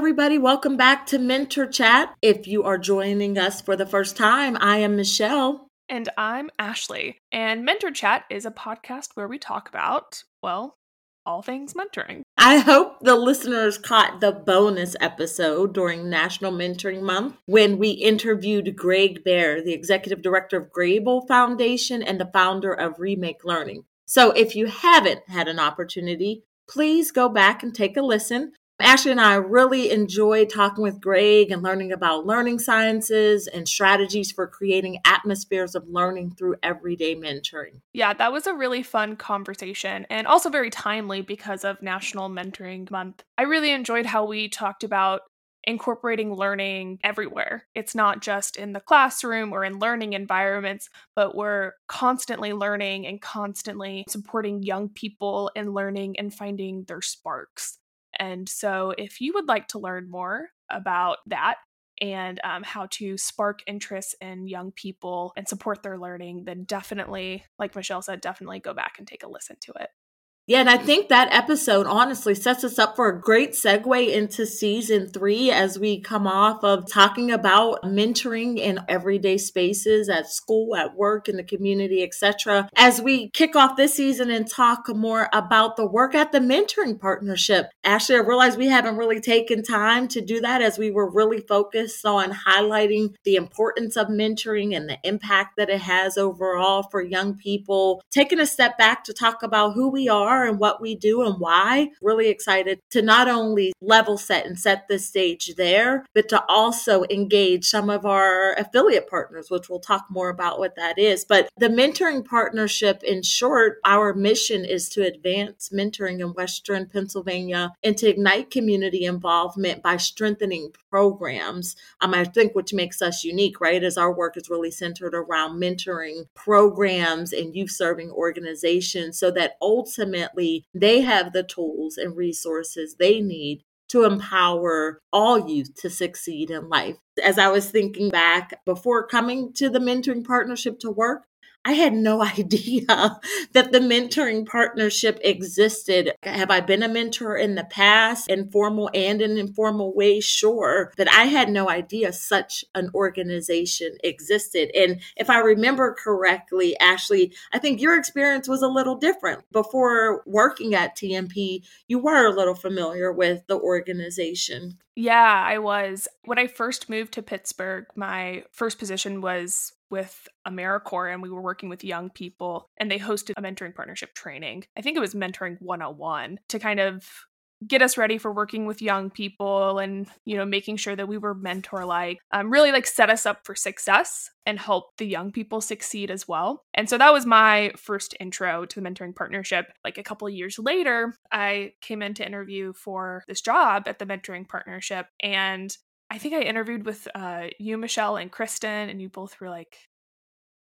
everybody. Welcome back to Mentor Chat. If you are joining us for the first time, I am Michelle. And I'm Ashley. And Mentor Chat is a podcast where we talk about, well, all things mentoring. I hope the listeners caught the bonus episode during National Mentoring Month when we interviewed Gregg Behr, the executive director of Grable Foundation and the founder of Remake Learning. So if you haven't had an opportunity, please go back and take a listen. Ashley and I really enjoyed talking with Gregg and learning about learning sciences and strategies for creating atmospheres of learning through everyday mentoring. Yeah, that was a really fun conversation and also very timely because of National Mentoring Month. I really enjoyed how we talked about incorporating learning everywhere. It's not just in the classroom or in learning environments, but we're constantly learning and constantly supporting young people in learning and finding their sparks. And so, if you would like to learn more about that and um, how to spark interest in young people and support their learning, then definitely, like Michelle said, definitely go back and take a listen to it. Yeah, and I think that episode honestly sets us up for a great segue into season three as we come off of talking about mentoring in everyday spaces at school, at work, in the community, etc. As we kick off this season and talk more about the work at the mentoring partnership. Ashley, I realize we haven't really taken time to do that as we were really focused on highlighting the importance of mentoring and the impact that it has overall for young people. Taking a step back to talk about who we are are and what we do and why. Really excited to not only level set and set the stage there, but to also engage some of our affiliate partners, which we'll talk more about what that is. But the mentoring partnership, in short, our mission is to advance mentoring in Western Pennsylvania and to ignite community involvement by strengthening programs. Um, I think which makes us unique, right? As our work is really centered around mentoring programs and youth serving organizations so that ultimately ultimately they have the tools and resources they need to empower all youth to succeed in life. As I was thinking back before coming to the mentoring partnership to work, I had no idea that the mentoring partnership existed. Have I been a mentor in the past, informal and in informal ways? Sure. But I had no idea such an organization existed. And if I remember correctly, Ashley, I think your experience was a little different. Before working at TMP, you were a little familiar with the organization. Yeah, I was. When I first moved to Pittsburgh, my first position was with AmeriCorps and we were working with young people and they hosted a mentoring partnership training. I think it was mentoring 101 to kind of get us ready for working with young people and you know making sure that we were mentor like um, really like set us up for success and help the young people succeed as well and so that was my first intro to the mentoring partnership like a couple years later i came in to interview for this job at the mentoring partnership and I think I interviewed with uh, you, Michelle, and Kristen, and you both were like,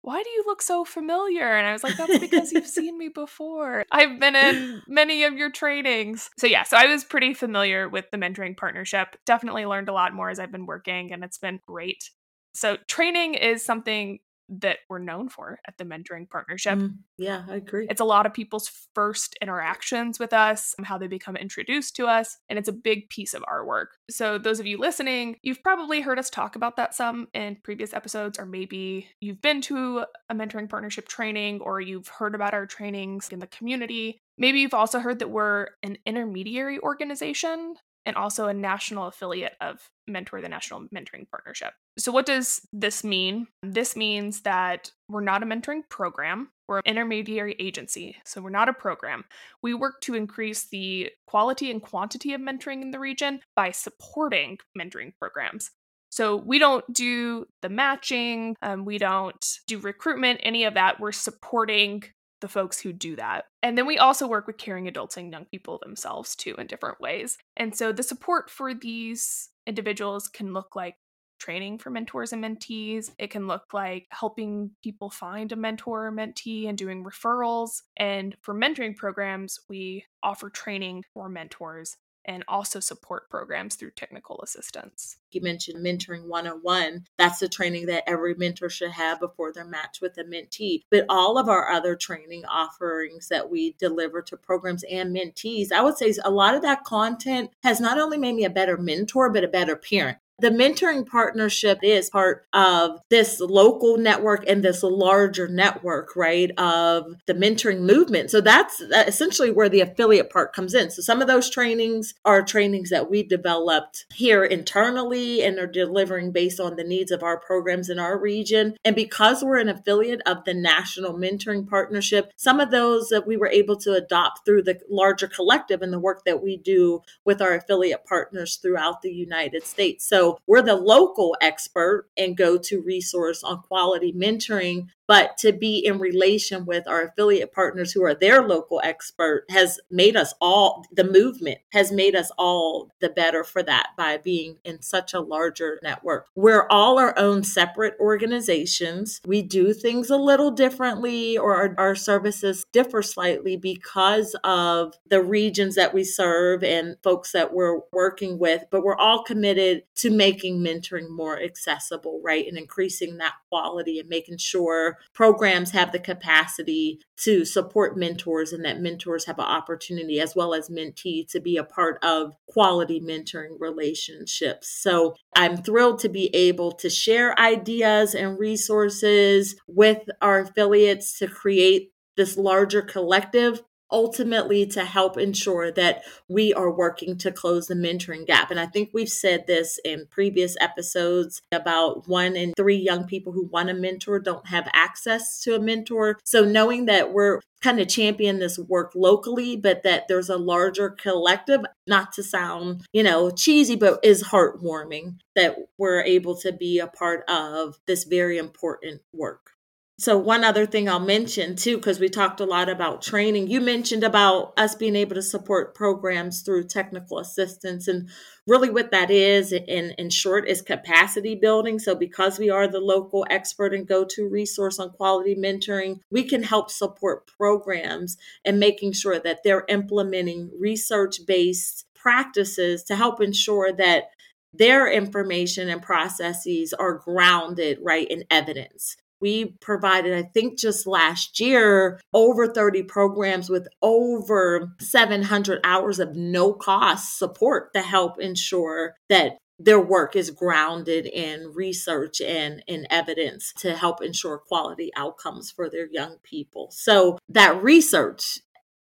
why do you look so familiar? And I was like, that's because you've seen me before. I've been in many of your trainings. So, yeah, so I was pretty familiar with the mentoring partnership. Definitely learned a lot more as I've been working, and it's been great. So, training is something that we're known for at the mentoring partnership. Mm, yeah, I agree. It's a lot of people's first interactions with us, how they become introduced to us, and it's a big piece of our work. So, those of you listening, you've probably heard us talk about that some in previous episodes, or maybe you've been to a mentoring partnership training, or you've heard about our trainings in the community. Maybe you've also heard that we're an intermediary organization and also a national affiliate of Mentor, the National Mentoring Partnership. So, what does this mean? This means that we're not a mentoring program, we're an intermediary agency. So, we're not a program. We work to increase the quality and quantity of mentoring in the region by supporting mentoring programs. So, we don't do the matching, um, we don't do recruitment, any of that. We're supporting the folks who do that. And then we also work with caring adults and young people themselves too in different ways. And so the support for these individuals can look like training for mentors and mentees. It can look like helping people find a mentor or mentee and doing referrals. And for mentoring programs, we offer training for mentors and also support programs through technical assistance. You mentioned Mentoring 101. That's the training that every mentor should have before they're matched with a mentee. But all of our other training offerings that we deliver to programs and mentees, I would say a lot of that content has not only made me a better mentor, but a better parent. The mentoring partnership is part of this local network and this larger network, right, of the mentoring movement. So that's essentially where the affiliate part comes in. So some of those trainings are trainings that we developed here internally and are delivering based on the needs of our programs in our region. And because we're an affiliate of the National Mentoring Partnership, some of those that we were able to adopt through the larger collective and the work that we do with our affiliate partners throughout the United States. We're the local expert and go to resource on quality mentoring but to be in relation with our affiliate partners who are their local expert has made us all the movement has made us all the better for that by being in such a larger network. We're all our own separate organizations. We do things a little differently or our, our services differ slightly because of the regions that we serve and folks that we're working with but we're all committed to making mentoring more accessible right and increasing that quality and making sure programs have the capacity to support mentors and that mentors have an opportunity as well as mentee to be a part of quality mentoring relationships. So I'm thrilled to be able to share ideas and resources with our affiliates to create this larger collective ultimately to help ensure that we are working to close the mentoring gap. And I think we've said this in previous episodes about one in three young people who want a mentor don't have access to a mentor. So knowing that we're kind of champion this work locally, but that there's a larger collective, not to sound, you know, cheesy, but is heartwarming that we're able to be a part of this very important work. So, one other thing I'll mention too, because we talked a lot about training, you mentioned about us being able to support programs through technical assistance. And really, what that is, in, in short, is capacity building. So, because we are the local expert and go to resource on quality mentoring, we can help support programs and making sure that they're implementing research based practices to help ensure that their information and processes are grounded right in evidence we provided, I think just last year, over 30 programs with over 700 hours of no cost support to help ensure that their work is grounded in research and in evidence to help ensure quality outcomes for their young people. So that research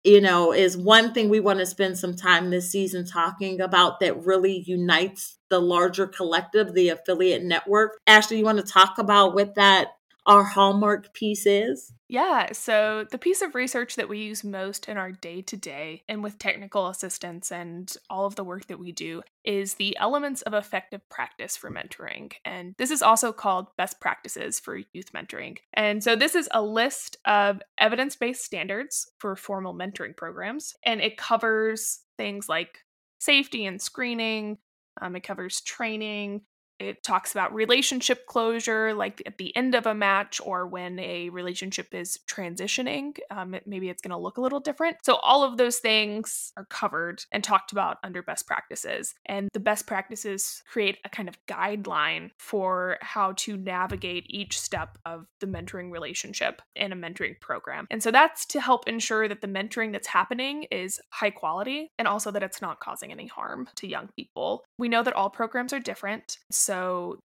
you know, is one thing we want to spend some time this season talking about that really unites the larger collective, the affiliate network. Ashley, you want to talk about what that our hallmark piece is? Yeah, so the piece of research that we use most in our day to day and with technical assistance and all of the work that we do is the elements of effective practice for mentoring. And this is also called best practices for youth mentoring. And so this is a list of evidence based standards for formal mentoring programs, and it covers things like safety and screening. Um, it covers training, it talks about relationship closure, like at the end of a match or when a relationship is transitioning. Um, it, maybe it's going to look a little different. So, all of those things are covered and talked about under best practices. And the best practices create a kind of guideline for how to navigate each step of the mentoring relationship in a mentoring program. And so, that's to help ensure that the mentoring that's happening is high quality and also that it's not causing any harm to young people. We know that all programs are different.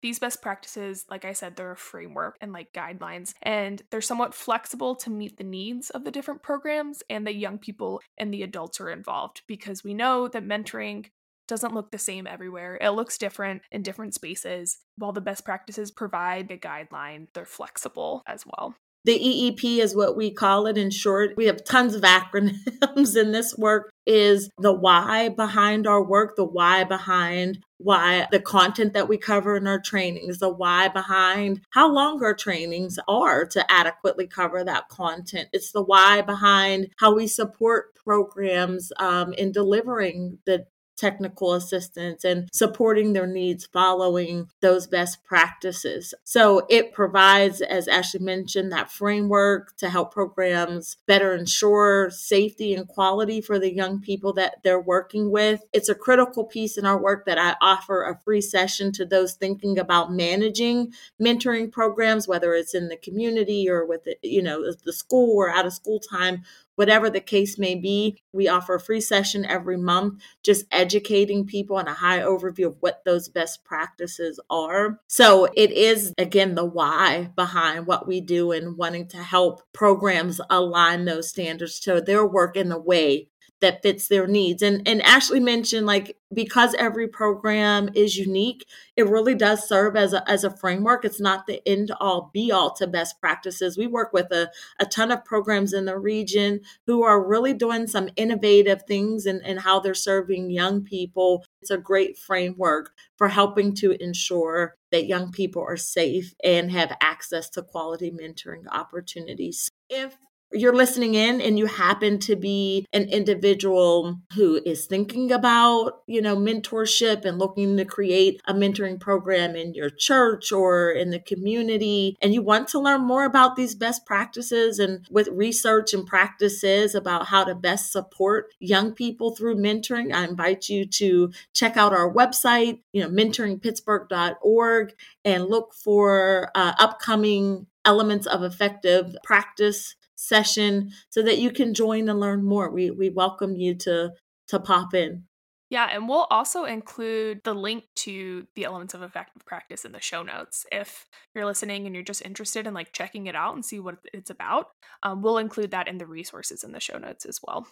These best practices, like I said, they're a framework and like guidelines, and they're somewhat flexible to meet the needs of the different programs and the young people and the adults are involved because we know that mentoring doesn't look the same everywhere. It looks different in different spaces. While the best practices provide a guideline, they're flexible as well. The EEP is what we call it in short. We have tons of acronyms in this work is the why behind our work, the why behind why the content that we cover in our trainings, the why behind how long our trainings are to adequately cover that content. It's the why behind how we support programs um, in delivering the technical assistance and supporting their needs following those best practices. So it provides, as Ashley mentioned, that framework to help programs better ensure safety and quality for the young people that they're working with. It's a critical piece in our work that I offer a free session to those thinking about managing mentoring programs, whether it's in the community or with, the, you know, the school or out of school time whatever the case may be. We offer a free session every month, just educating people on a high overview of what those best practices are. So it is, again, the why behind what we do and wanting to help programs align those standards to their work in the way that fits their needs. And and Ashley mentioned like because every program is unique, it really does serve as a as a framework. It's not the end all be all to best practices. We work with a, a ton of programs in the region who are really doing some innovative things and in, in how they're serving young people. It's a great framework for helping to ensure that young people are safe and have access to quality mentoring opportunities. If you're listening in and you happen to be an individual who is thinking about, you know, mentorship and looking to create a mentoring program in your church or in the community, and you want to learn more about these best practices and with research and practices about how to best support young people through mentoring, I invite you to check out our website, you know, mentoringpittsburgh.org and look for uh, upcoming elements of effective practice session so that you can join and learn more. We we welcome you to to pop in. Yeah, and we'll also include the link to the elements of effective practice in the show notes. If you're listening and you're just interested in like checking it out and see what it's about, um, we'll include that in the resources in the show notes as well.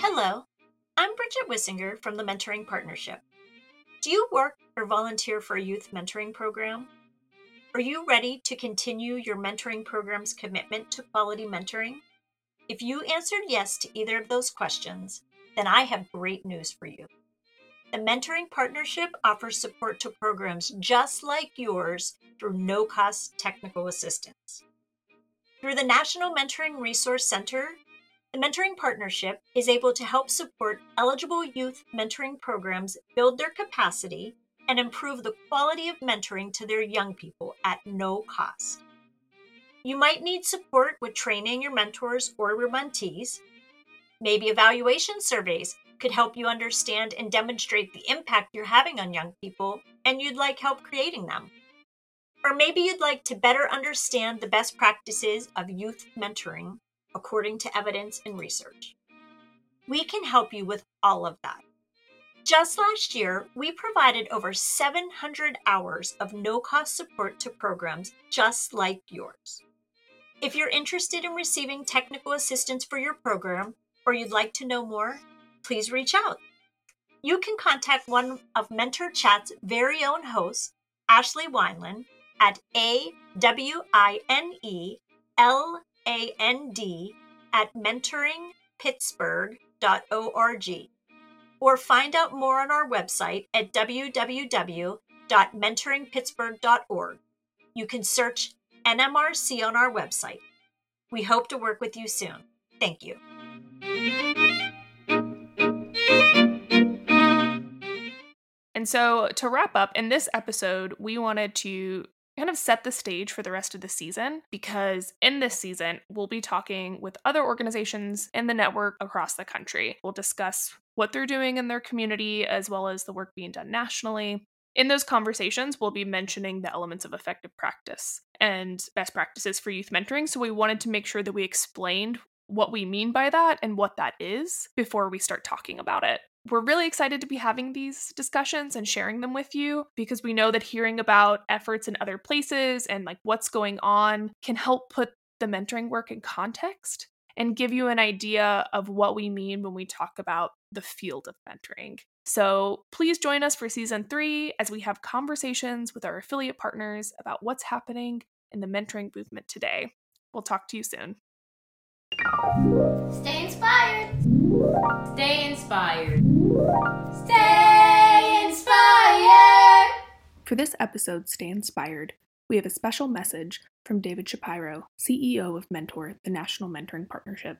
Hello, I'm Bridget Wissinger from the Mentoring Partnership. Do you work or volunteer for a youth mentoring program? Are you ready to continue your mentoring program's commitment to quality mentoring? If you answered yes to either of those questions, then I have great news for you. The Mentoring Partnership offers support to programs just like yours through no cost technical assistance. Through the National Mentoring Resource Center, the Mentoring Partnership is able to help support eligible youth mentoring programs build their capacity and improve the quality of mentoring to their young people at no cost. You might need support with training your mentors or your mentees. Maybe evaluation surveys could help you understand and demonstrate the impact you're having on young people, and you'd like help creating them. Or maybe you'd like to better understand the best practices of youth mentoring according to evidence and research. We can help you with all of that. Just last year, we provided over 700 hours of no cost support to programs just like yours. If you're interested in receiving technical assistance for your program or you'd like to know more, please reach out. You can contact one of Mentor Chat's very own hosts, Ashley Wineland, at A W I N E L A N D at mentoringpittsburgh.org or find out more on our website at www.mentoringpittsburgh.org. You can search NMRC on our website. We hope to work with you soon. Thank you. And so, to wrap up, in this episode, we wanted to kind of set the stage for the rest of the season because in this season, we'll be talking with other organizations in the network across the country. We'll discuss what they're doing in their community, as well as the work being done nationally. In those conversations, we'll be mentioning the elements of effective practice and best practices for youth mentoring. So, we wanted to make sure that we explained what we mean by that and what that is before we start talking about it. We're really excited to be having these discussions and sharing them with you because we know that hearing about efforts in other places and like what's going on can help put the mentoring work in context and give you an idea of what we mean when we talk about the field of mentoring. So please join us for season three as we have conversations with our affiliate partners about what's happening in the mentoring movement today. We'll talk to you soon. Stay inspired. Stay inspired. Stay inspired. For this episode, Stay Inspired, we have a special message from David Shapiro, CEO of Mentor, the National Mentoring Partnership.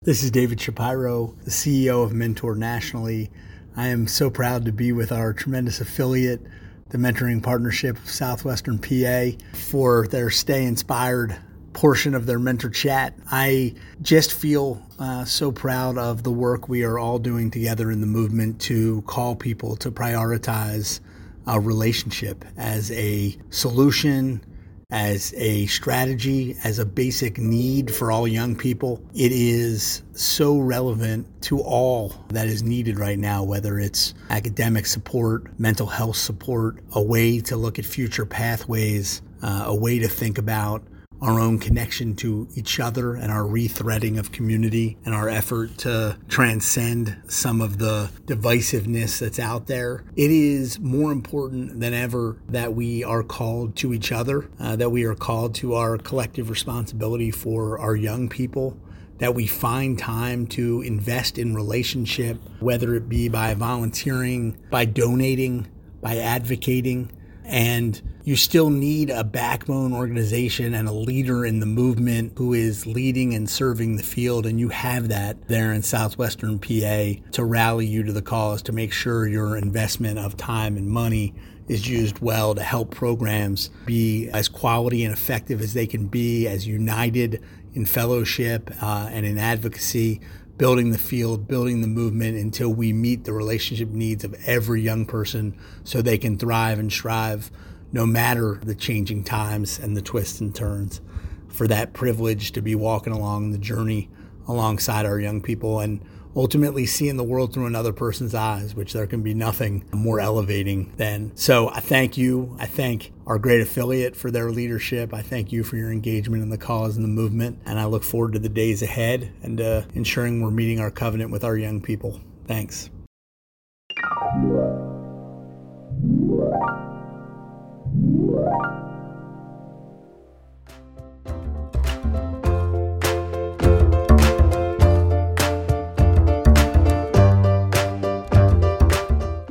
This is David Shapiro, the CEO of Mentor Nationally. I am so proud to be with our tremendous affiliate, the Mentoring Partnership of Southwestern PA, for their Stay Inspired portion of their mentor chat. I just feel uh, so proud of the work we are all doing together in the movement to call people to prioritize a relationship as a solution, as a strategy, as a basic need for all young people. It is so relevant to all that is needed right now, whether it's academic support, mental health support, a way to look at future pathways, uh, a way to think about our own connection to each other and our rethreading of community and our effort to transcend some of the divisiveness that's out there. It is more important than ever that we are called to each other, uh, that we are called to our collective responsibility for our young people. That we find time to invest in relationship, whether it be by volunteering, by donating, by advocating, and you still need a backbone organization and a leader in the movement who is leading and serving the field. And you have that there in Southwestern PA to rally you to the cause to make sure your investment of time and money is used well to help programs be as quality and effective as they can be, as united in fellowship uh, and in advocacy building the field, building the movement until we meet the relationship needs of every young person so they can thrive and strive no matter the changing times and the twists and turns. For that privilege to be walking along the journey alongside our young people and ultimately seeing the world through another person's eyes, which there can be nothing more elevating than. So I thank you. I thank our great affiliate for their leadership. I thank you for your engagement in the cause and the movement. And I look forward to the days ahead and uh, ensuring we're meeting our covenant with our young people. Thanks.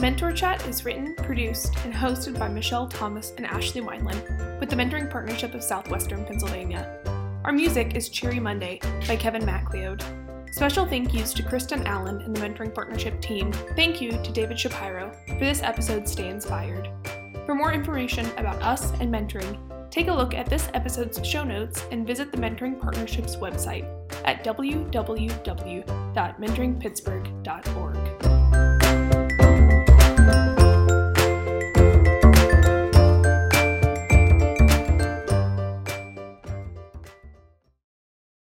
Mentor Chat is written, produced, and hosted by Michelle Thomas and Ashley Wineland with the Mentoring Partnership of Southwestern Pennsylvania. Our music is Cheery Monday by Kevin MacLeod. Special thank yous to Kristen Allen and the Mentoring Partnership team. Thank you to David Shapiro for this episode Stay Inspired. For more information about us and mentoring, take a look at this episode's show notes and visit the Mentoring Partnership's website at www.mentoringpittsburgh.org.